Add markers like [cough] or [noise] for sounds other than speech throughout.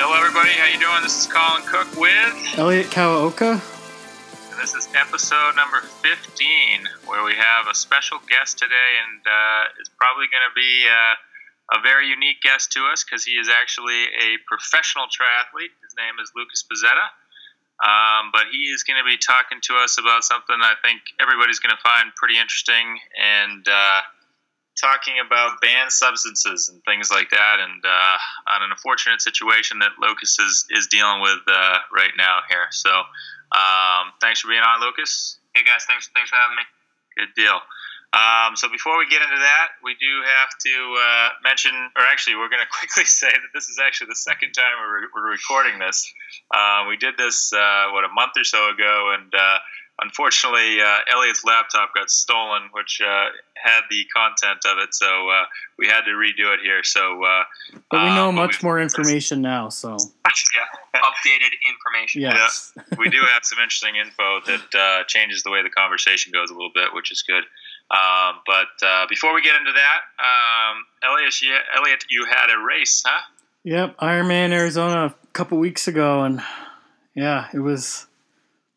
Hello, everybody. How you doing? This is Colin Cook with, Elliot Kawaoka. and this is episode number 15, where we have a special guest today, and uh, it's probably going to be uh, a very unique guest to us because he is actually a professional triathlete. His name is Lucas Pizzetta. Um, but he is going to be talking to us about something I think everybody's going to find pretty interesting and uh, talking about banned substances and things like that, and uh, on an unfortunate situation that Lucas is, is dealing with uh, right now here. So, um, thanks for being on, Lucas. Hey guys, thanks thanks for having me. Good deal. Um, so before we get into that, we do have to uh, mention, or actually, we're going [laughs] to quickly say that this is actually the second time we're, we're recording this. Uh, we did this uh, what a month or so ago, and uh, unfortunately, uh, Elliot's laptop got stolen, which uh, had the content of it, so uh, we had to redo it here. So, uh, But we know uh, much more [laughs] information now, so [laughs] yeah, updated information. yes. we do have some interesting info that uh, changes the way the conversation goes a little bit, which is good. Um, but uh, before we get into that, um, Elliot, you, Elliot, you had a race, huh? Yep, Ironman Arizona a couple weeks ago, and yeah, it was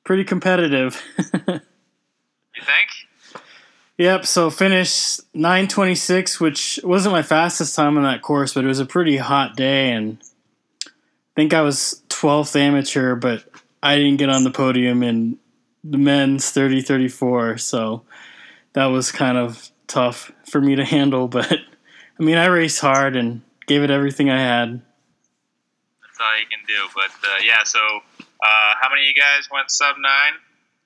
pretty competitive. You think? yep, so finished 926, which wasn't my fastest time on that course, but it was a pretty hot day, and I think I was 12th amateur, but I didn't get on the podium in the men's 30 34, so that was kind of tough for me to handle, but I mean, I raced hard and gave it everything I had. That's all you can do. But uh, yeah, so uh, how many of you guys went sub nine?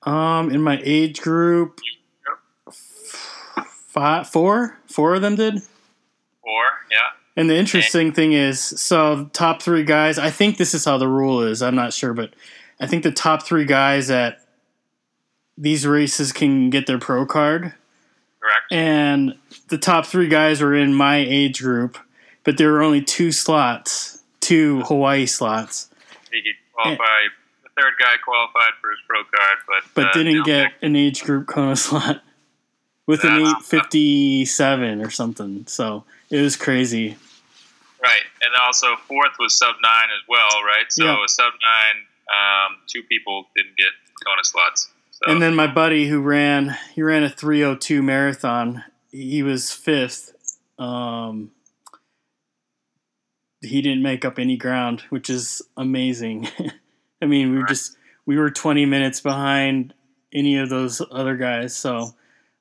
Um, in my age group, five, four, four of them did. Four, yeah. And the interesting thing is, so top three guys. I think this is how the rule is. I'm not sure, but I think the top three guys at these races can get their pro card, Correct. and the top three guys were in my age group, but there were only two slots, two Hawaii slots, He could qualify. Third guy qualified for his pro card, but but uh, didn't get an age group Kona [laughs] slot with an Uh, 857 or something. So it was crazy. Right, and also fourth was sub nine as well, right? So Yeah. sub nine, um, two people didn't get Kona slots. So. And then my buddy who ran, he ran a 302 marathon. He was fifth. Um, he didn't make up any ground, which is amazing. [laughs] I mean, we were Right. just we were 20 minutes behind any of those other guys. So,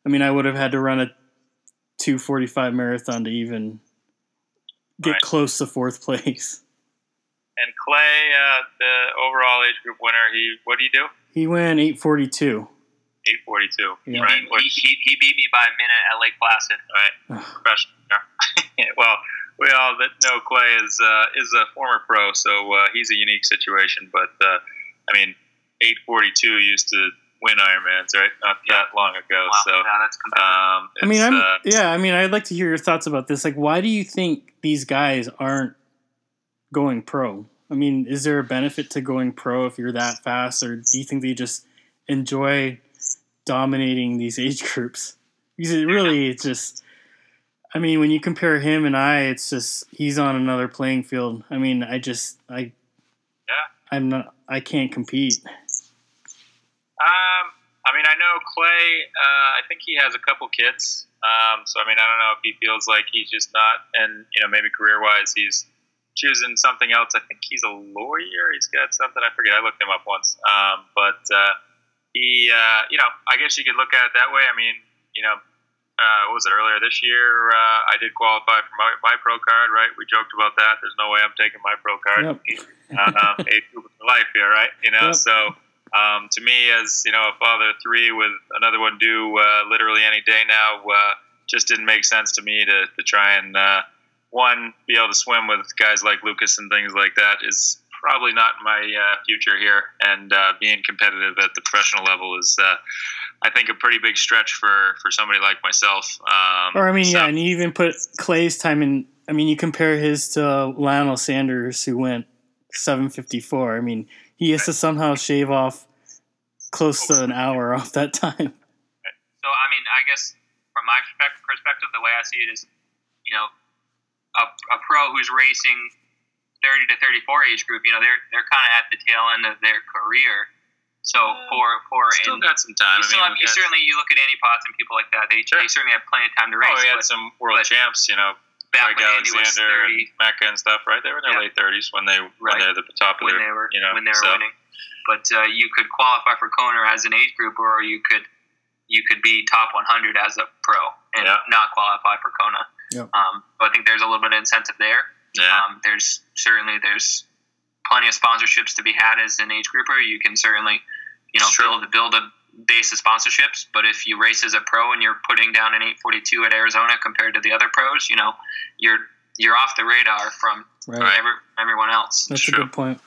I mean, I would have had to run a 245 marathon to even get Right. close to fourth [laughs] place. And Clay, uh, the overall age group winner, he what do you do? He went 842. Eight forty two. Yeah. Right. He, he, he beat me by a minute at Lake Placid. right. Professional. [laughs] well, we all that know Clay is uh, is a former pro, so uh, he's a unique situation. But uh, I mean, eight forty two used to win Ironmans, right? Not that long ago. Wow, So. yeah, that's. Um, I mean, I'm uh, yeah. I mean, I'd like to hear your thoughts about this. Like, why do you think these guys aren't going pro? I mean, is there a benefit to going pro if you're that fast, or do you think they just enjoy dominating these age groups? Because it really, it's just. I mean, when you compare him and I, it's just he's on another playing field. I mean, I just I. Yeah. I'm not. I can't compete. Um, I mean, I know Clay. Uh, I think he has a couple kids. Um, so I mean, I don't know if he feels like he's just not, and you know, maybe career wise, he's choosing something else. I think he's a lawyer. He's got something I forget. I looked him up once, um, but uh, he, uh, you know, I guess you could look at it that way. I mean, you know, uh, what was it earlier this year? Uh, I did qualify for my, my pro card, right? We joked about that. There's no way I'm taking my pro card. Yep. [laughs] uh, for life here, right? You know, Yep. so um, to me, as you know, a father of three with another one due uh, literally any day now, uh, just didn't make sense to me to, to try and uh, one be able to swim with guys like Lucas and things like that is probably not my uh, future here, and uh, being competitive at the professional level is. I think a pretty big stretch for, for somebody like myself. Um, Or I mean, so- yeah, and you even put Clay's time in. I mean, you compare his to Lionel Sanders, who went 754. I mean, he has to somehow shave off close to an hour off that time. [laughs] So I mean, I guess from my perspective, perspective, the way I see it is, you know, a, a pro who's racing 30 to 34 age group, you know, they're they're kind of at the tail end of their career. So for for Still and got some time. You, still mean, have, you got- certainly you look at Andy Potts and people like that, they, Sure. they certainly have plenty of time to race. Oh, we had but some world champs, you know, back Craig when Andy was Alexander 30, and Macca and stuff, right? They were in their Yeah. late thirties when they when Right. they're the top of when their, they were you know, when they were so, winning. But uh, you could qualify for Kona as an age group, or you could you could be top 100 as a pro and Yeah. not qualify for Kona. Yep. Um, so I think there's a little bit of incentive there. Yeah, Um, there's certainly there's plenty of sponsorships to be had as an age grouper. You can certainly you know It's true. build build a base of sponsorships. But if you race as a pro and you're putting down an 842 at Arizona compared to the other pros, you know you're you're off the radar from Right. every, everyone else. That's Sure. a good point.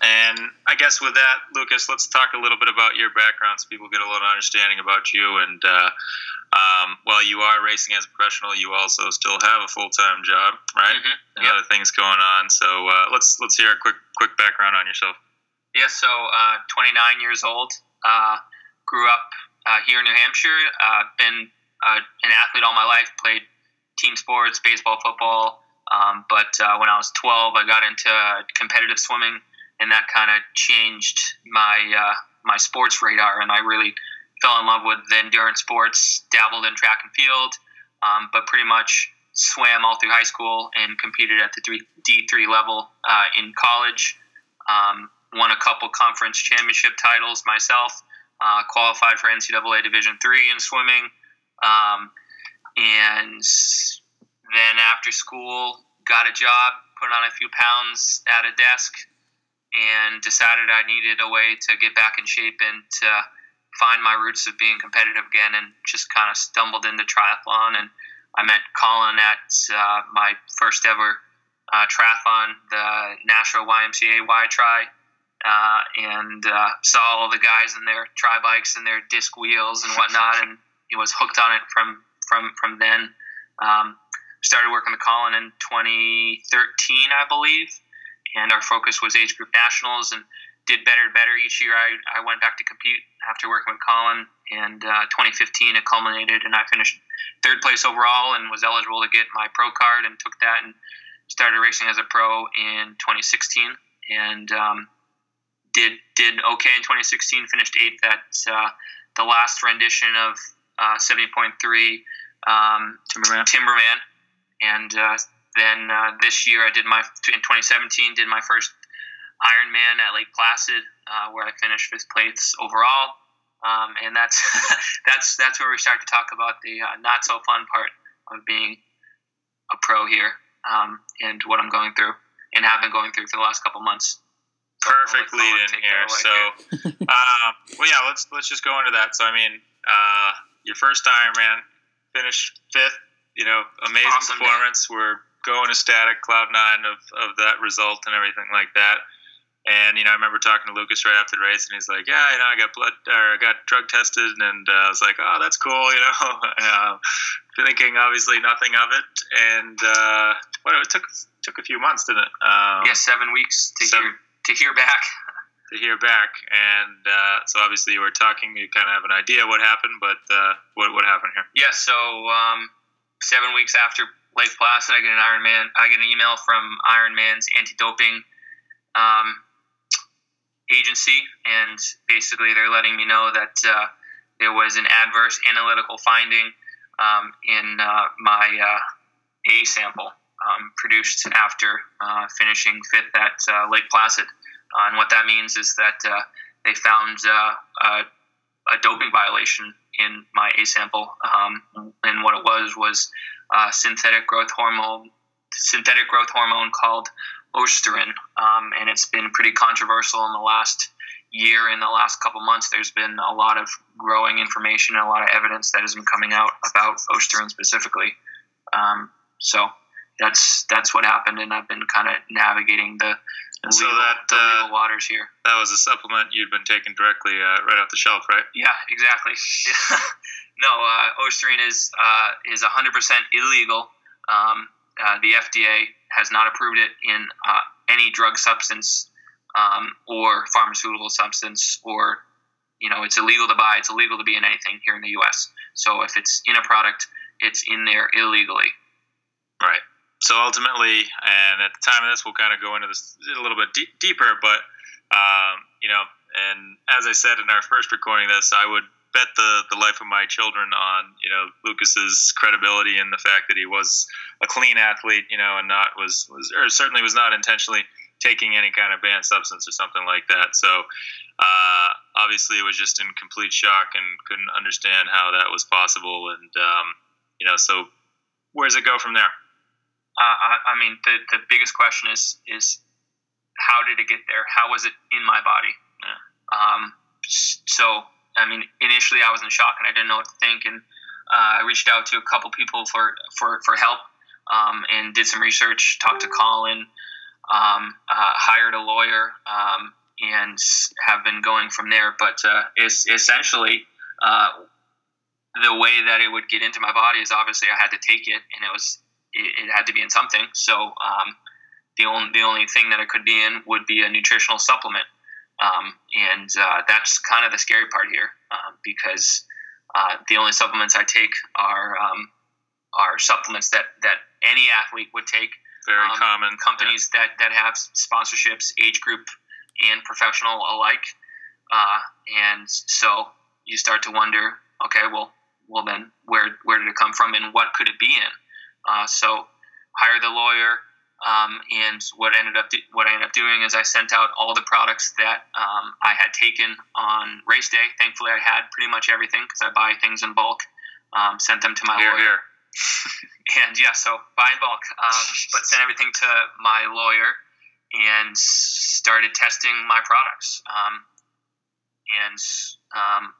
and I guess with that, Lucas, let's talk a little bit about your background so people get a little understanding about you. And uh, um, while you are racing as a professional, you also still have a full time job, right? Mhm. And Yep. other things going on. So uh, let's let's hear a quick quick background on yourself. Yeah, so uh, 29 years old. Uh, grew up uh, here in New Hampshire. Uh, been uh, an athlete all my life. Played team sports, baseball, football. Um, but uh, when I was 12, I got into competitive swimming, and that kind of changed my my sports radar. And I really fell in love with endurance sports. Dabbled in track and field, um, but pretty much swam all through high school and competed at the D three level in college. Um, won a couple conference championship titles myself. Uh, qualified for NCAA Division three in swimming, um, and then after school got a job, put on a few pounds at a desk, and decided I needed a way to get back in shape and to find my roots of being competitive again, and just kind of stumbled into triathlon. And I met Colin at uh, my first ever uh, triathlon, the Nashua YMCA Y Tri uh, and uh, saw all the guys in their tri bikes and their disc wheels and whatnot, and he was hooked on it from from from then. Um, started working with Colin in 2013, I believe, and our focus was age group nationals, and did better and better each year. I, I went back to compete after working with Colin, and uh, 2015 it culminated, and I finished third place overall and was eligible to get my pro card, and took that and started racing as a pro in 2016, and um, did did okay in 2016. Finished eighth at uh, the last rendition of uh, 70.3 um, Timberman. Timberman, and uh, then uh, this year I did my in 2017 did my first Ironman at Lake Placid, uh, where I finished fifth place overall. Um, and that's [laughs] that's that's where we start to talk about the uh, not so fun part of being a pro here um, and what I'm going through and have been going through for the last couple months. Perfect lead in here. away So, [laughs] um, well, yeah, let's let's just go into that. So, I mean, uh, your first Ironman, finished fifth. You know, amazing Awesome day. performance. We're going ecstatic, cloud nine of, of that result and everything like that. And you know, I remember talking to Lucas right after the race, and he's like, "Yeah, you know, I got blood or I got drug tested," and uh, I was like, "Oh, that's cool," [laughs] you know, uh, thinking obviously nothing of it. And uh, what it took took a few months, didn't it? Um, yeah, seven weeks to seven- hear to hear back. [laughs] to hear back. And uh, so obviously you were talking, you kind of have an idea what happened, but uh, what what happened here? Yeah, so um, seven weeks after Lake Placid, I get an Ironman. I get an email from Ironman's anti-doping um, agency, and basically they're letting me know that uh, there was an adverse analytical finding um, in uh, my uh, A sample um, produced after uh, finishing fifth at uh, Lake Placid. Uh, and what that means is that they found a, a, doping violation in my A sample. Um, and what it was was synthetic growth hormone, synthetic growth hormone called Ostarine. Um, and it's been pretty controversial in the last year in the last couple months, there's been a lot of growing information and a lot of evidence that has been coming out about Ostarine specifically. Um, so that's that's what happened, and I've been kind of navigating the, the, so legal, that, the uh, legal waters here. That was a supplement you'd been taking directly uh, right off the shelf, right? Yeah, exactly. [laughs] no, uh, Ostarine is uh, is 100% illegal. Um, uh, the FDA has not approved it in uh, any drug substance um, or pharmaceutical substance, or you know, it's illegal to buy. It's illegal to be in anything here in the U.S. So if it's in a product, it's in there illegally. Right. So ultimately, and at the time of this, we'll kind of go into this a little bit deep, deeper. But um, you know, and as I said in our first recording, of this I would bet the the life of my children on you know Lucas's credibility and the fact that he was a clean athlete, you know, and not was was or certainly was not intentionally taking any kind of banned substance or something like that. So uh, obviously, it was just in complete shock and couldn't understand how that was possible. And um, you know, so where does it go from there? Uh, I, I, mean, the, the biggest question is is how did it get there? How was it in my body? Yeah. Um, so, I mean, initially I was in shock and I didn't know what to think, and uh, I reached out to a couple people for for for help um, and did some research, talked to Colin um, uh, hired a lawyer, um, and have been going from there. But uh, it's essentially uh, the way that it would get into my body is obviously I had to take it, and it was it, it had to be in something. So um, the only the only thing that it could be in would be a nutritional supplement, um, and uh, that's kind of the scary part here um, because uh, the only supplements I take are um, are supplements that that any athlete would take very um, common companies yeah. that that have sponsorships, age group and professional alike, uh, and so you start to wonder, okay, well, well then where where did it come from and what could it be in? Uh, so hire the lawyer. Um, and what ended up do- what I ended up doing is I sent out all the products that um, I had taken on race day. Thankfully, I had pretty much everything because I buy things in bulk. Um, sent them to my here, lawyer. Here. [laughs] and yeah, so buy in bulk, um, but sent everything to my lawyer and started testing my products. Um, and um,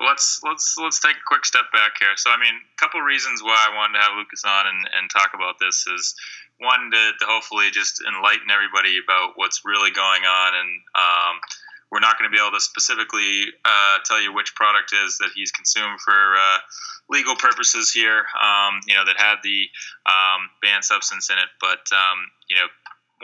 let's let's let's take a quick step back here. So, I mean, a couple reasons why I wanted to have Lucas on and, and talk about this is one to, to hopefully just enlighten everybody about what's really going on and um, we're not going to be able to specifically uh, tell you which product is that he's consumed for uh, legal purposes here, um, you know, that had the um, banned substance in it. But, um, you know,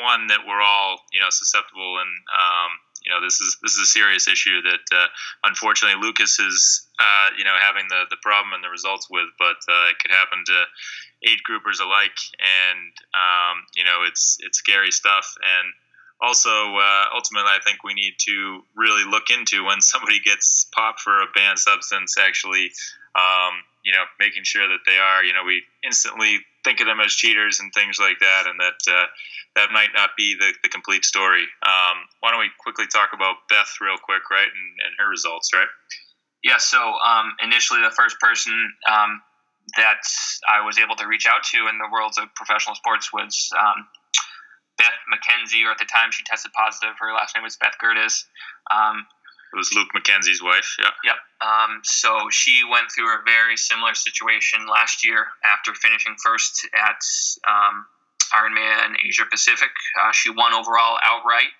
one that we're all, you know, susceptible and, um, you know, this is this is a serious issue that uh, unfortunately Lucas is, uh, you know, having the, the problem and the results with, but uh, it could happen to age groupers alike, and um, you know, it's it's scary stuff. And also, uh, ultimately, I think we need to really look into when somebody gets popped for a banned substance, actually, um, you know, making sure that they are, you know, we instantly think of them as cheaters and things like that, and that uh, that might not be the, the complete story. Um, why don't we quickly talk about Beth real quick, right, and, and her results, right? Yeah. So um, initially, the first person um, that I was able to reach out to in the world of professional sports was um, Beth McKenzie, or at the time she tested positive. Her last name was Beth Gerdes. It was Luke McKenzie's wife. Yeah. Yep. Um, so she went through a very similar situation last year after finishing first at um, Ironman Asia Pacific. Uh, she won overall outright.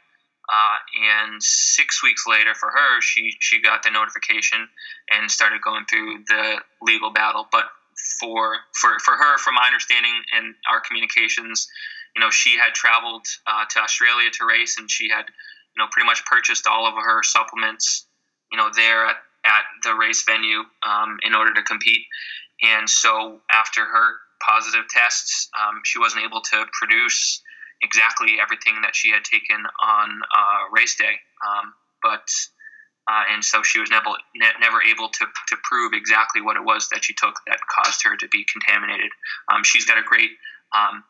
Uh, and six weeks later, for her, she she got the notification and started going through the legal battle. But for for for her, from my understanding and our communications, you know, she had traveled uh, to Australia to race, and she had, you know, pretty much purchased all of her supplements, you know, there at, at the race venue um, in order to compete. And so after her positive tests, um, she wasn't able to produce exactly everything that she had taken on uh, race day. Um, but uh, and so she was never ne- never able to to prove exactly what it was that she took that caused her to be contaminated. Um, she's got a great um,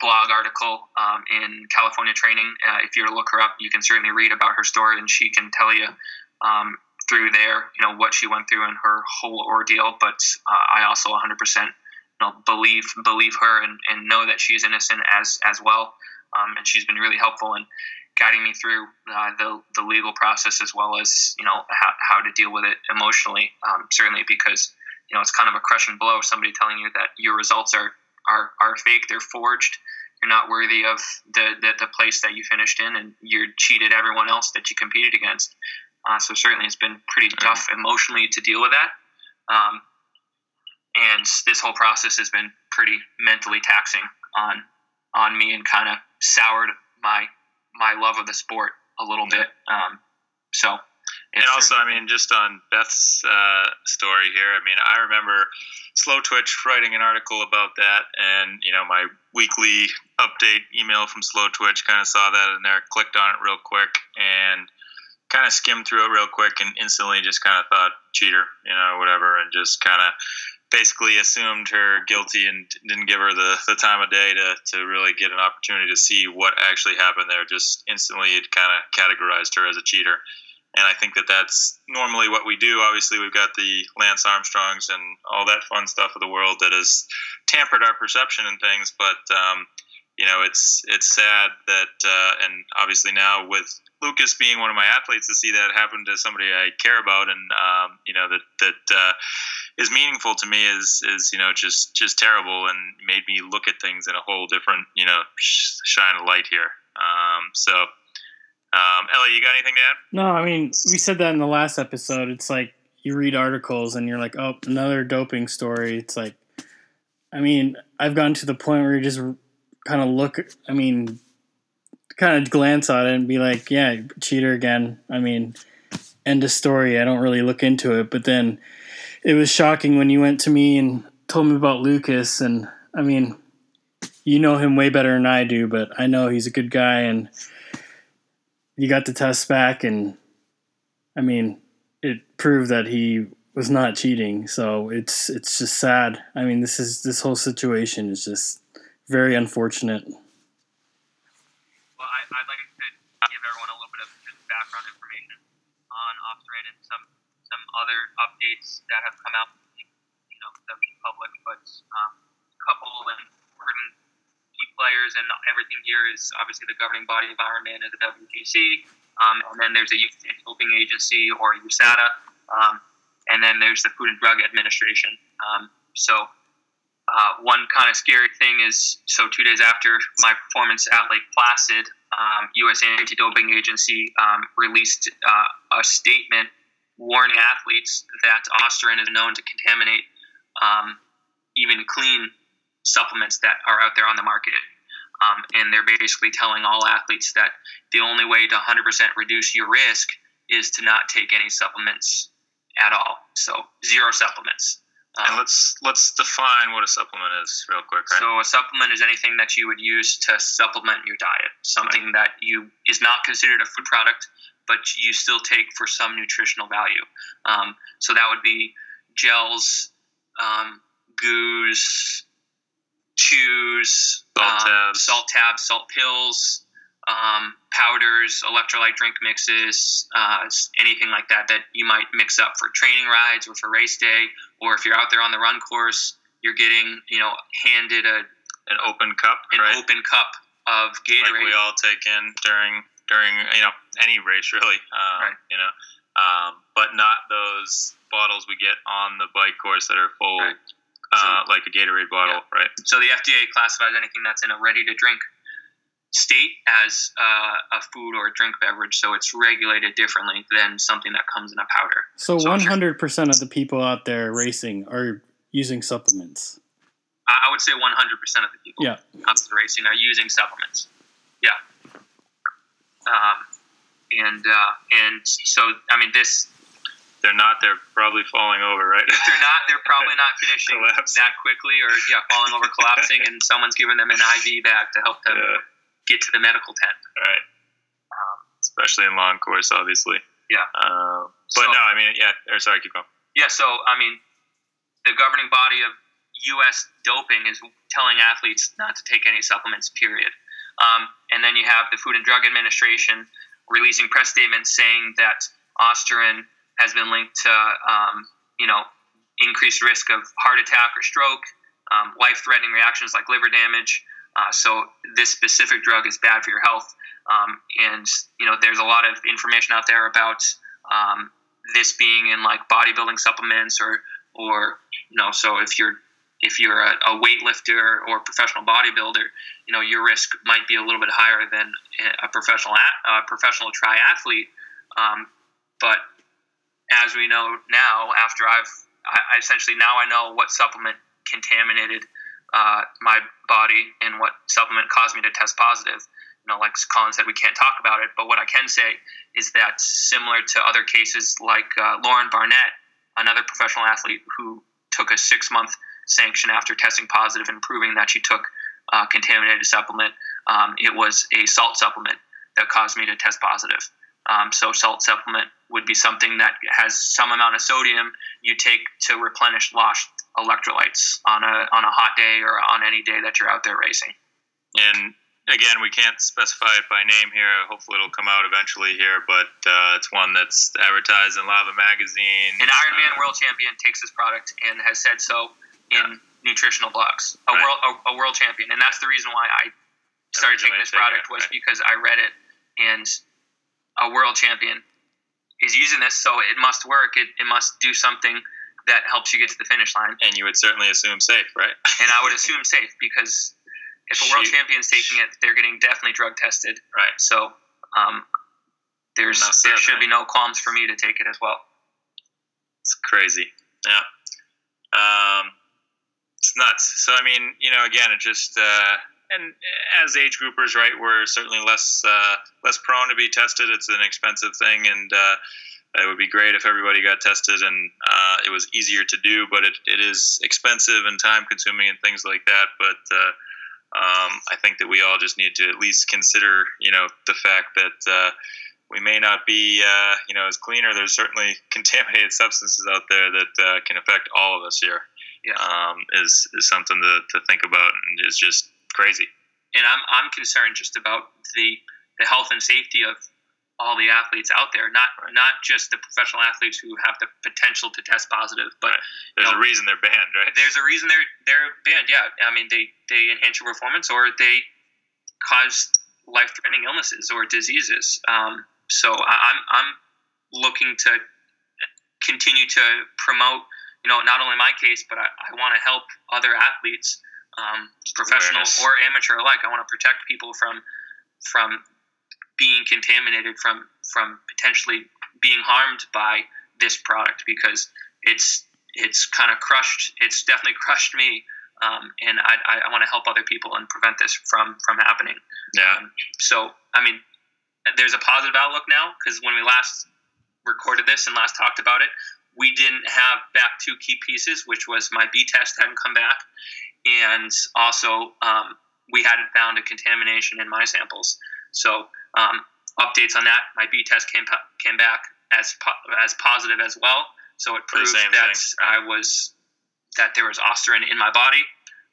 blog article um, in California Training. Uh, if you look her up, you can certainly read about her story, and she can tell you um, through there, you know, what she went through and her whole ordeal. But uh, I also 100% you know, believe believe her and, and know that she's innocent as as well. Um, and she's been really helpful in guiding me through uh, the, the legal process as well as you know how, how to deal with it emotionally. Um, certainly because you know it's kind of a crushing blow. Somebody telling you that your results are are, are fake, they're forged. You're not worthy of the, the, the place that you finished in, and you cheated everyone else that you competed against. Uh, so certainly, it's been pretty tough emotionally to deal with that. Um, and this whole process has been pretty mentally taxing on on me and kind of soured my my love of the sport a little bit. Um, so and also, I mean, just on Beth's uh, story here, I mean, I remember Slow Twitch writing an article about that, and you know, my weekly update email from Slow Twitch kind of saw that in there, clicked on it real quick, and kind of skimmed through it real quick, and instantly just kind of thought cheater, you know, whatever, and just kind of basically assumed her guilty and didn't give her the, the time of day to, to really get an opportunity to see what actually happened there. Just instantly, it kind of categorized her as a cheater and I think that that's normally what we do. Obviously, we've got the Lance Armstrongs and all that fun stuff of the world that has tampered our perception and things. But um, you know, it's it's sad that, uh, and obviously now with Lucas being one of my athletes, to see that happen to somebody I care about and um, you know that that uh, is meaningful to me is is you know just just terrible and made me look at things in a whole different you know shine of light here. Um, so um, Ellie, you got anything to add? No, I mean we said that in the last episode. It's like you read articles and you're like, oh, another doping story. It's like, I mean, I've gotten to the point where you just kind of look. I mean, kind of glance at it and be like, yeah, cheater again. I mean, end of story. I don't really look into it, but then it was shocking when you went to me and told me about Lucas. And I mean, you know him way better than I do, but I know he's a good guy and you got the test back, and I mean, it proved that he was not cheating. So it's it's just sad. I mean, this is this whole situation is just very unfortunate. Well, I, would like to give everyone a little bit of background information on Ostarine and some some other updates that have come out, you know, that public. But um, a couple important players and everything here is obviously the governing body of Ironman is the WTC. Um, and then there's a youth doping agency or USADA. Um, and then there's the Food and Drug Administration. Um, so uh, one kind of scary thing is so two days after my performance at Lake Placid, U.S. Um, Anti-Doping Agency um, released uh, a statement warning athletes that Ostarine is known to contaminate um, even clean supplements that are out there on the market. Um, and they're basically telling all athletes that the only way to 100% reduce your risk is to not take any supplements at all. So zero supplements. Um, and let's let's define what a supplement is real quick. Right? So a supplement is anything that you would use to supplement your diet, something right. that you is not considered a food product, but you still take for some nutritional value. Um, so that would be gels, um, goos, chews, salt um, tabs, salt tabs, salt pills, um, powders, electrolyte drink mixes, uh, anything like that that you might mix up for training rides or for race day, or if you're out there on the run course, you're getting you know handed a an open cup, an right? open cup of Gatorade. Like we all take in during during you know any race [laughs] really, um, right. you know, um, but not those bottles we get on the bike course that are full. Right uh, like a Gatorade bottle, yeah. right? So the FDA classifies anything that's in a ready to drink state as uh, a food or a drink beverage, so it's regulated differently than something that comes in a powder. So one hundred percent of the people out there racing are using supplements. I would say one hundred percent of the people yeah. out there racing are using supplements. Yeah. Um, and uh, and so I mean this they're not, they're probably falling over, right? If they're not, they're probably not [laughs] finishing that quickly, or yeah, falling over, collapsing, and someone's giving them an IV bag to help them yeah. get to the medical tent. Right. Um, Especially in long course, obviously. Yeah. Uh, but So- no, I mean, yeah. Or sorry, keep going. Yeah, so I mean, the governing body of U.S. doping is telling athletes not to take any supplements. Period. Um, and then you have the Food and Drug Administration releasing press statements saying that Ostarine has been linked to, um, you know, increased risk of heart attack or stroke, um, life-threatening reactions like liver damage. Uh, so this specific drug is bad for your health. Um, and you know, there's a lot of information out there about um, this being in like bodybuilding supplements or or you know so if you're if you're a, a weightlifter or a professional bodybuilder you know your risk might be a little bit higher than a professional a, professional triathlete um, but as we know now after I've I, I essentially now I know what supplement contaminated uh, my body and what supplement caused me to test positive you know, like Colin said, we can't talk about it. But what I can say is that similar to other cases like uh, Lauren Barnett, another professional athlete who took a six month sanction after testing positive and proving that she took uh, contaminated supplement, um, it was a salt supplement that caused me to test positive. Um, so salt supplement would be something that has some amount of sodium you take to replenish lost electrolytes on a on a hot day or on any day that you're out there racing. And again, we can't specify it by name here. Hopefully, it'll come out eventually here. But uh, it's one that's advertised in Lava magazine. An Ironman Uh, world champion takes this product and has said so in nutritional blogs. A Right. world a, a world champion, and that's the reason why I started taking this product it, was right. because I read it and a world champion is using this, so it must work. It, it must do something that helps you get to the finish line. And you would certainly assume safe, right? And I would assume safe because if a world Shoot. champion's taking it, they're getting definitely drug tested. Right. So um, there's Enough there should be no qualms for me to take it as well. It's crazy. Yeah. Um, it's nuts. So I mean, you know, again, it just uh, and as age groupers, right, we're certainly less uh, less prone to be tested. It's an expensive thing, and uh, it would be great if everybody got tested and uh, it was easier to do. But it, it is expensive and time consuming and things like that. But uh, um, I think that we all just need to at least consider, you know, the fact that. Uh, we may not be, uh, you know, as clean, or there's certainly [laughs] contaminated substances out there that uh, can affect all of us here. Yeah. Um, is is something to, to think about, and is just crazy. and I'm, I'm concerned just about the the health and safety of all the athletes out there, not not just the professional athletes who have the potential to test positive, but There's No. a reason they're banned, right? there's a reason they're they're banned. Yeah, I mean they they enhance your performance or they cause life threatening illnesses or diseases. Um, so I, I'm I'm looking to continue to promote, you know, not only my case, but I, I want to help other athletes, um, professional Awareness. or amateur alike. I want to protect people from from being contaminated from from potentially being harmed by this product because it's it's kind of crushed. It's definitely crushed me, um, and I, I, I want to help other people and prevent this from from happening. Yeah. Um, so I mean, there's a positive outlook now because when we last recorded this and last talked about it, we didn't have back two key pieces, which was my B test hadn't come back, and also um, we hadn't found a contamination in my samples. So um, updates on that. My B test came came back as po- as positive as well. So it proves that thing. I was that there was Ostarine in my body.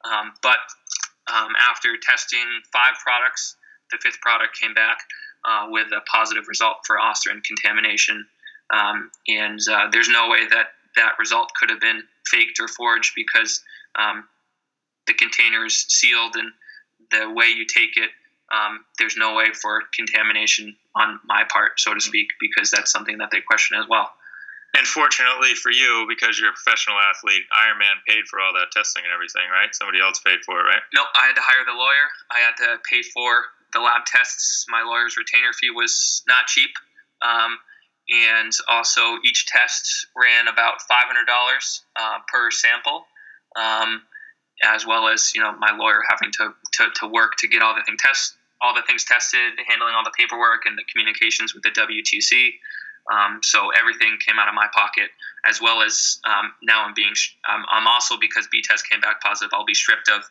Um, but um, after testing five products, the fifth product came back uh, with a positive result for Ostarine contamination. Um, and uh, there's no way that that result could have been faked or forged because um, the container is sealed and the way you take it, um, there's no way for contamination on my part, so to speak, because that's something that they question as well. And fortunately for you, because you're a professional athlete, Ironman paid for all that testing and everything, right? Somebody else paid for it, right? Nope, I had to hire the lawyer. I had to pay for the lab tests. My lawyer's retainer fee was not cheap. Um, and also, each test ran about $500 uh, per sample, um, as well as you know my lawyer having to, to, to work to get all the thing test all the things tested, handling all the paperwork and the communications with the WTC. Um, so everything came out of my pocket, as well as um, now I'm being. Um, I'm also because B test came back positive. I'll be stripped of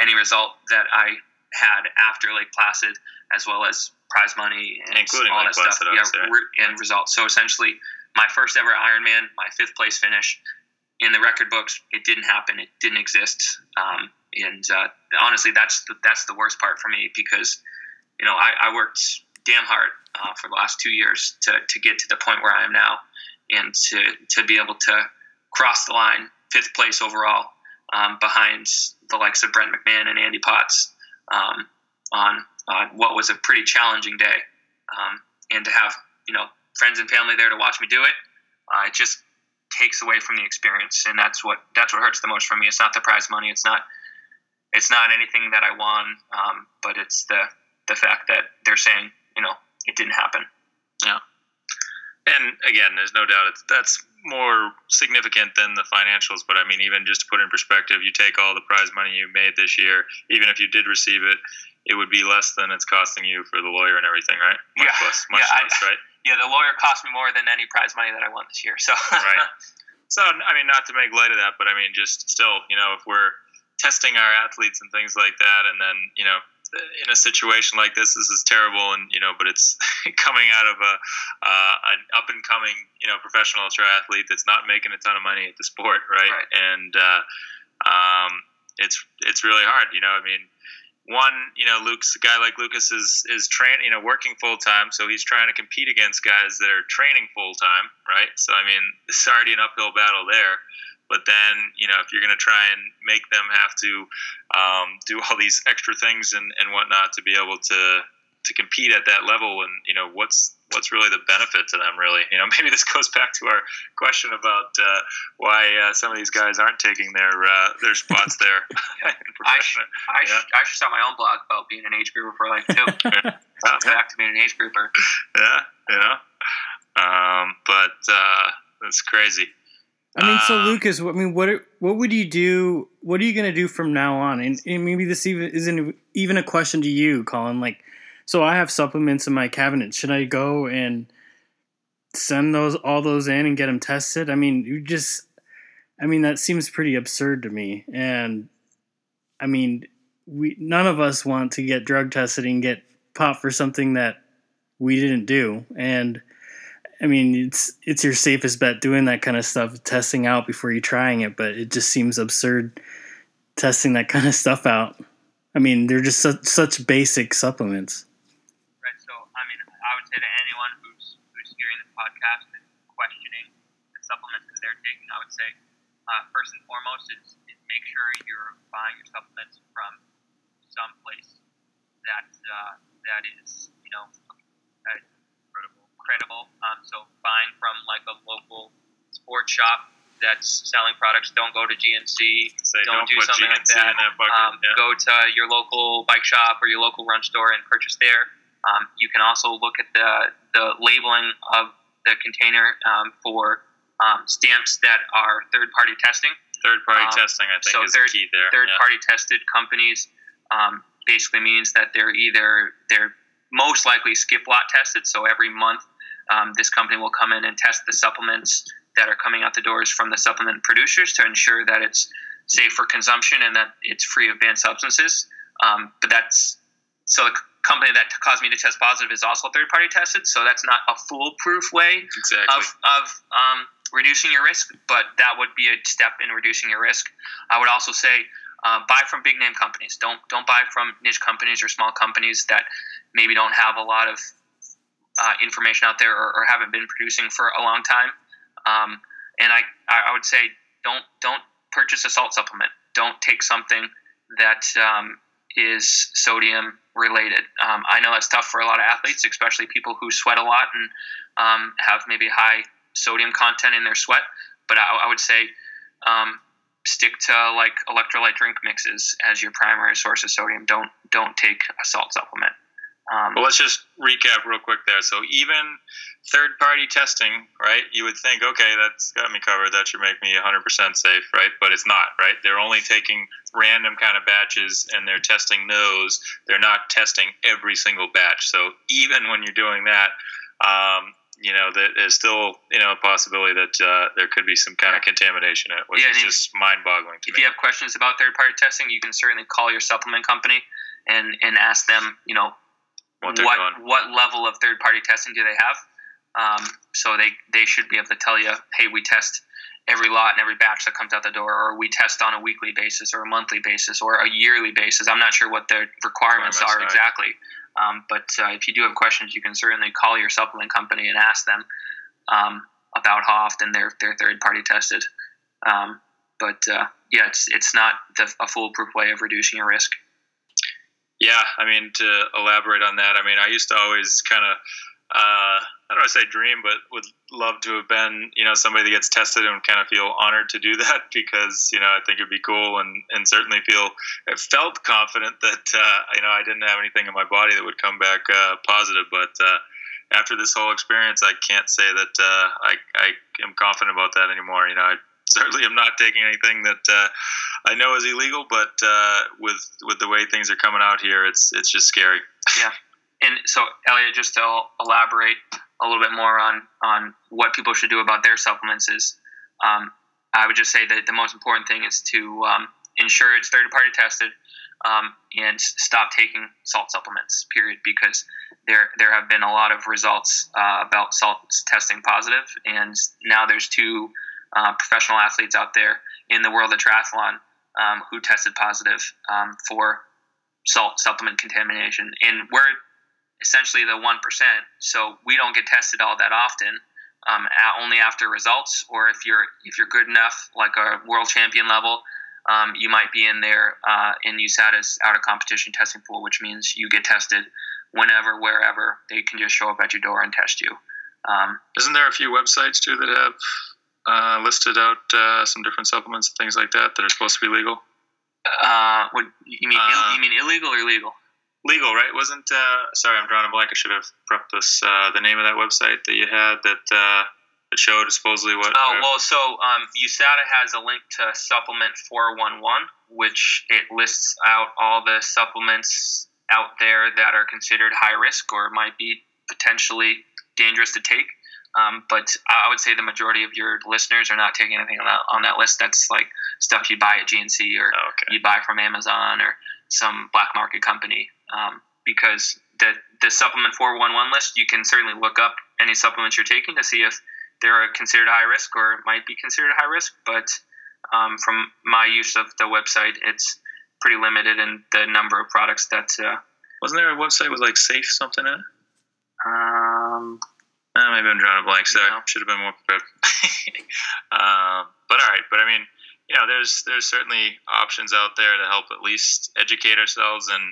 any result that I had after Lake Placid, as well as prize money and Including all Lake that Placid, stuff. I would say. Yeah, re- and results. So essentially, my first ever Ironman, my fifth place finish in the record books, it didn't happen. It didn't exist. Um, and uh, honestly, that's the, that's the worst part for me because you know I, I worked damn hard uh, for the last two years to, to get to the point where I am now, and to to be able to cross the line, fifth place overall, um, behind the likes of Brent McMahon and Andy Potts um, on uh, what was a pretty challenging day, um, and to have you know friends and family there to watch me do it, it just takes away from the experience, and that's what that's what hurts the most for me. It's not the prize money. It's not it's not anything that I won, um, but it's the the fact that they're saying you know it didn't happen. Yeah. And again, there's no doubt it's that's more significant than the financials. But I mean, even just to put in perspective, you take all the prize money you made this year, even if you did receive it, it would be less than it's costing you for the lawyer and everything, right? Much Yeah. less, much Yeah, I- less, right? Yeah, the lawyer cost me more than any prize money that I won this year. So Right. [laughs] So, I mean, not to make light of that, but I mean, just still, you know, if we're testing our athletes and things like that, and then, you know, in a situation like this, this is terrible, and you know, but it's [laughs] coming out of a uh, an up and coming, you know, professional triathlete that's not making a ton of money at the sport, right? Right. And uh, um, it's it's really hard, you know. I mean, one, you know, Luke's a guy like Lucas is is train, you know, working full time, so he's trying to compete against guys that are training full time, right? So I mean, [laughs] it's already an uphill battle there. But then, you know, if you're going to try and make them have to um, do all these [laughs] extra things and, and whatnot to be able to to compete at that level, and you know, what's what's really the benefit to them? Really, you know, [laughs] maybe this goes back to our question about uh, why uh, some of these guys aren't taking their uh, their spots there. [laughs] [laughs] I, profession. sh- I, sh- I should start my own blog about being an age grouper for life too. so it's back to being an age grouper. yeah, you know. Um, but uh, that's crazy. I mean, so Um, Lucas, I mean, what what would you do? What are you gonna do from now on? And, and maybe this even isn't even a question to you, Colin. Like, so I have supplements in my cabinet. Should I go and send those all those in and get them tested? I mean, you just, I mean, that seems pretty absurd to me. And I mean, we none of us want to get drug tested and get popped for something that we didn't do. And I mean, it's it's your safest bet doing that kind of stuff, testing out before you trying it. But it just seems absurd testing that kind of stuff out. I mean, they're just such, such basic supplements. Right. So, I mean, I would say to anyone who's who's hearing this podcast and questioning the supplements that they're taking, I would say uh, first and foremost is, is make sure you're buying your supplements from some place that uh, that is you know uh, credible. Credible. Um, so buying from like a local sports shop that's selling products. Don't go to GNC. Say, Don't do put something like that. that bucket. Um, yeah. Go to your local bike shop or your local run store and purchase there. Um, you can also look at the, the labeling of the container um, for um, stamps that are third party testing. Third party um, testing, I think, so is third, key there. Third yeah. party tested companies um, basically means that they're either they're most likely skip lot tested. So every month, um, this company will come in and test the supplements that are coming out the doors from the supplement producers to ensure that it's safe for consumption and that it's free of banned substances. Um, but that's so company that caused me to test positive is also third party tested. So that's not a foolproof way Exactly. of, of um, reducing your risk, but that would be a step in reducing your risk. I would also say uh, buy from big name companies. Don't don't buy from niche companies or small companies that maybe don't have a lot of uh, information out there or, or haven't been producing for a long time. Um, and I, I would say don't don't purchase a salt supplement. Don't take something that um, is sodium related. Um, I know that's tough for a lot of athletes, especially people who sweat a lot and um, have maybe high sodium content in their sweat. But I, I would say um, stick to like electrolyte drink mixes as your primary source of sodium. Don't don't take a salt supplement. Um, Well, let's just recap real quick there. So even third party testing, right? You would think, okay, that's got me covered. That should make me 100% safe, right? But it's not, right? They're only taking random kind of batches and they're testing those. They're not testing every single batch. So even when you're doing that, um, you know, that there's still, you know, a possibility that uh, there could be some kind of contamination in it, which Yeah, is just mind boggling if me. you have questions about third party testing, you can certainly call your supplement company and and ask them, you know, What what what, level of third party testing do they have? Um, so they they should be able to tell you, hey, we test every lot and every batch that comes out the door, or we test on a weekly basis, or a monthly basis, or a yearly basis. I'm not sure what the requirements Requirements, are right. exactly, um, but uh, if you do have questions, you can certainly call your supplement company and ask them um, about how often they're they're third party tested. Um, but uh, yeah, it's it's not the, a foolproof way of reducing your risk. Yeah, I mean to elaborate on that, I mean I used to always kind of uh, I don't want to say dream, but would love to have been you know somebody that gets tested and kind of feel honored to do [laughs] that because you know I think it'd be cool and and certainly feel I felt confident [laughs] that uh, you know I didn't have anything in my body that would come back uh, positive, but. Uh, after this whole experience, I can't say that uh, I, I am confident about that anymore. You know, I certainly am not taking anything that uh, I know is illegal, but uh, with with the way things are coming out here, it's it's just scary. Yeah, and so, Elliot, just to elaborate a little bit more on on what people should do about their supplements is, um, I would just say that the most important thing is to um, ensure it's third party tested um, and stop taking salt supplements. Period, because there there have been a lot of results uh, about salts testing positive, and now there's two uh, professional athletes out there in the world of triathlon um, who tested positive um, for salt supplement contamination, and we're essentially the one percent. So we don't get tested all that often. Um, only after results, or if you're if you're good enough, like a world champion level, um, you might be in there uh, in USADA's out of competition testing pool, which means you get tested whenever, wherever. They can just show up at your door and test you. Um, Isn't there a few websites too that have uh, listed out uh, some different supplements and things like that that are supposed to be legal? uh, what you mean? Uh, Ill, you mean illegal or legal? Legal, right? Wasn't uh, sorry, I'm drawing a blank. I should have prepped this. Uh, the name of that website that you had that uh, that showed supposedly what? Oh well, so um, USADA has a link to Supplement 411, which it lists out all the supplements out there that are considered high risk or might be potentially dangerous to take. Um, but I would say the majority of your listeners are not taking anything on that, on that list. That's like stuff you buy at GNC or Oh, okay. you buy from Amazon or some black market company. Um, because the the supplement 411 list, you can certainly look up any supplements you're taking to see if they're considered high risk or might be considered high risk. But um, from my use of the website, it's pretty limited in the number of products that. Uh, Wasn't there a website with like safe something in it? um, Uh, maybe I'm drawing a blank. Sorry, No. should have been more prepared. [laughs] um, but all right. But I mean, you know, there's there's certainly options out there to help at least educate ourselves and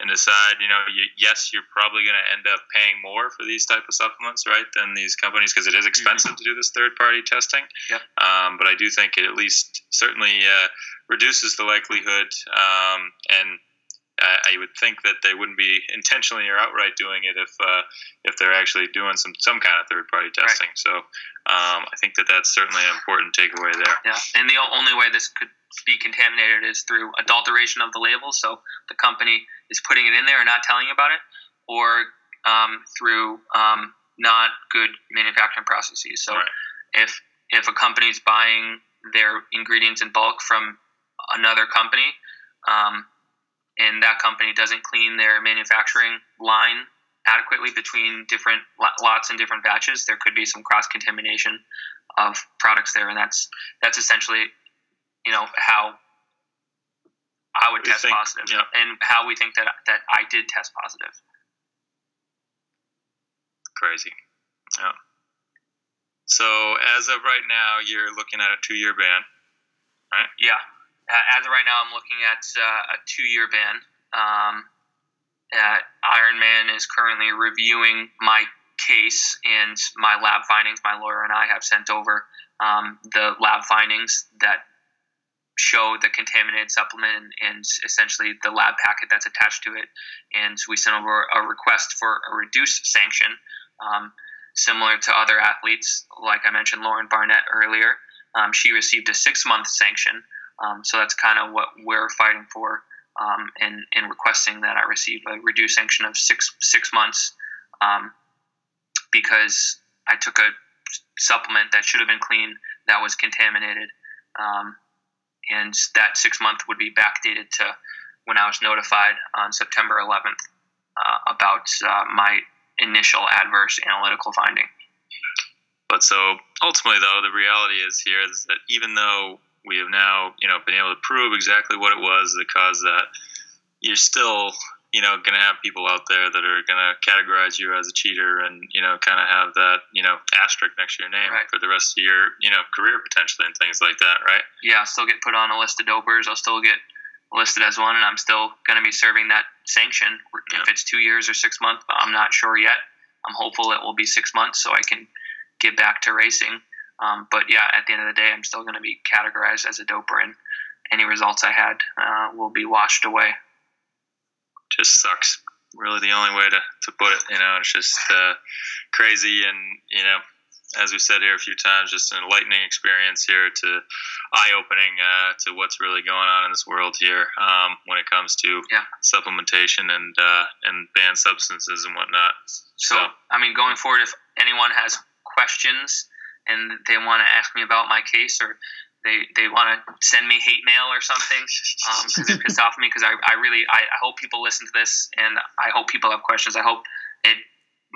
and decide. You know, you, yes, you're probably going to end up paying more for these type of supplements, right, than these companies because it is expensive to do this third party testing. Yep. Um, but I do think it at least certainly uh, reduces the likelihood um, and. I I would think that they wouldn't be intentionally or outright doing it if uh, if they're actually doing some some kind of third party testing. So um, I think that that's certainly an important takeaway there. Yeah, and the only way this could be contaminated is through adulteration of the label. So the company is putting it in there and not telling you about it, or um, through um, not good manufacturing processes. So Right. if if a company is buying their ingredients in bulk from another company, um, and that company doesn't clean their manufacturing line adequately between different lots and different batches, there could be some cross contamination of products there, and that's that's essentially, you know, how I would We test think- positive, yeah. and how we think that that I did test positive. Crazy. Yeah. So as of right now, you're looking at a two year ban. Right? Yeah, as of right now, I'm looking at uh, a two-year ban. Um, uh, Ironman is currently reviewing my case and my lab findings. My lawyer and I have sent over um, the lab findings that show the contaminated supplement and, and essentially the lab packet that's attached to it. And we sent over a request for a reduced sanction, um, similar to other athletes, like I mentioned Lauren Barnett earlier. Um, she received a six-month sanction, um, so that's kind of what we're fighting for, um, and, requesting that I receive a reduced sanction of six six months, um, because I took a supplement that should have been clean that was contaminated, um, and that six month would be backdated to when I was notified on September 11th uh, about uh, my initial adverse analytical finding. But so ultimately, though, the reality is here is that even though we have now, you know, been able to prove exactly what it was that caused that, you're still, you know, going to have people out there that are going to categorize you as a cheater and, you know, kind of have that, you know, asterisk next to your name Right. for the rest of your, you know, career potentially and things like that, right? Yeah, I'll still get put on a list of dopers. I'll still get listed as one, and I'm still going to be serving that sanction. Yeah. If it's two years or six months, but I'm not sure yet. I'm hopeful it will be six months so I can get back to racing. Um, but yeah, at the end of the day, I'm still going to be categorized as a doper, and any results I had uh, will be washed away. just sucks. Really, the only way to, to put it. You know, it's just uh, crazy, and you know, as we said here a few times, just an enlightening experience here to eye opening uh, to what's really going on in this world here um, when it comes to Yeah. supplementation and uh, and banned substances and whatnot. So, I mean, going forward, if anyone has questions and they want to ask me about my case or they, they want to send me hate mail or something because they're pissed off me because I, I really I, I hope people listen to this and I hope people have questions. I hope it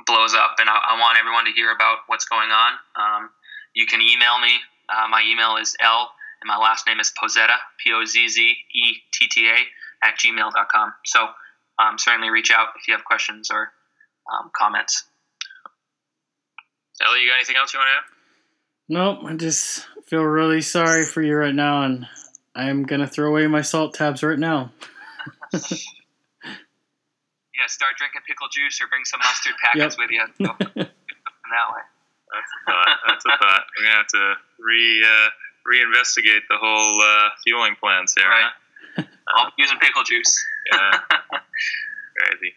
blows up and I, I want everyone to hear about what's going on. Um, you can email me. Uh, my email is L and my last name is Pozzetta, P O Z Z E T T A, at gmail.com. So um, certainly reach out if you have questions or um, comments. Ellie, you got anything else you want to add? Nope, I just feel really sorry for you right now, and I'm gonna throw away my salt tabs right now. [laughs] Yeah, start drinking pickle juice or bring some mustard packets with you. So, [laughs] that way. That's a thought. That's a thought. We're gonna have to re uh, reinvestigate the whole uh, fueling plans here. Right. Huh? I'll be using pickle juice. Yeah. [laughs] Crazy.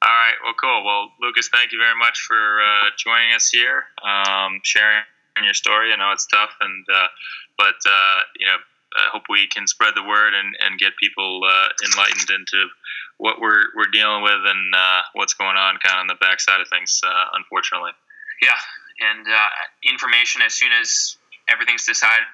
All right. Well, cool. Well, Lucas, thank you very much for uh, joining us here, um, sharing your story. I know it's tough, and uh, but uh, you know, I hope we can spread the word and, and get people uh, enlightened into what we're we're dealing with and uh, what's going on, kind of on the backside of things. Uh, unfortunately. Yeah, and uh, information as soon as everything's decided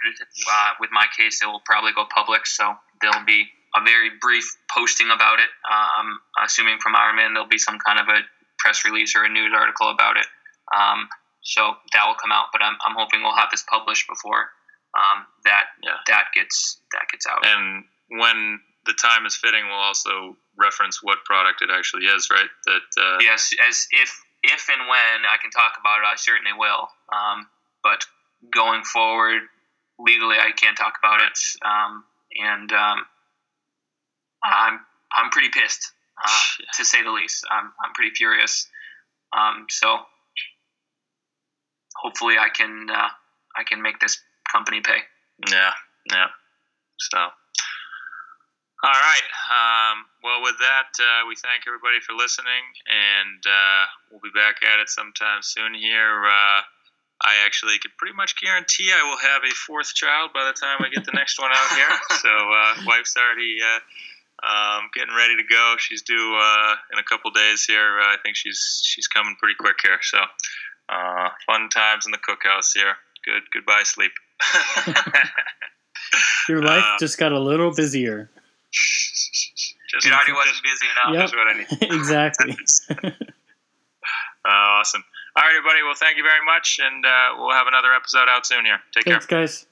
with my case, it will probably go public. So there'll be a very brief posting about it. I'm assuming from Ironman there'll be some kind of a press release or a news article about it. Um, so that will come out, but I'm, I'm hoping we'll have this published before um, that Yeah. that gets that gets out. And when the time is fitting, we'll also reference what product it actually is, right? That uh, Yes, as if if and when I can talk about it, I certainly will. Um, but going forward, legally, I can't talk about it, um, and um, I'm I'm pretty pissed, uh, to say the least. I'm I'm pretty furious. Um, so hopefully, I can uh, I can make this company pay. Yeah, yeah. So, all right. Um, well, with that, uh, we thank everybody for listening, and uh, we'll be back at it sometime soon here. Uh, I actually could pretty much guarantee I will have a fourth child by the time we get the next one out here. [laughs] So, uh, wife's already uh, um, getting ready to go. She's due uh, in a couple days here. Uh, I think she's she's coming pretty quick here. So, uh, fun times in the cookhouse here. Good goodbye sleep. [laughs] Your life Uh, just got a little busier. Just, It already just- wasn't busy enough. Yep. That's what I need. [laughs] exactly. [laughs] Uh, awesome. All right, everybody. Well, thank you very much, and uh, we'll have another episode out soon here. Take care. Guys.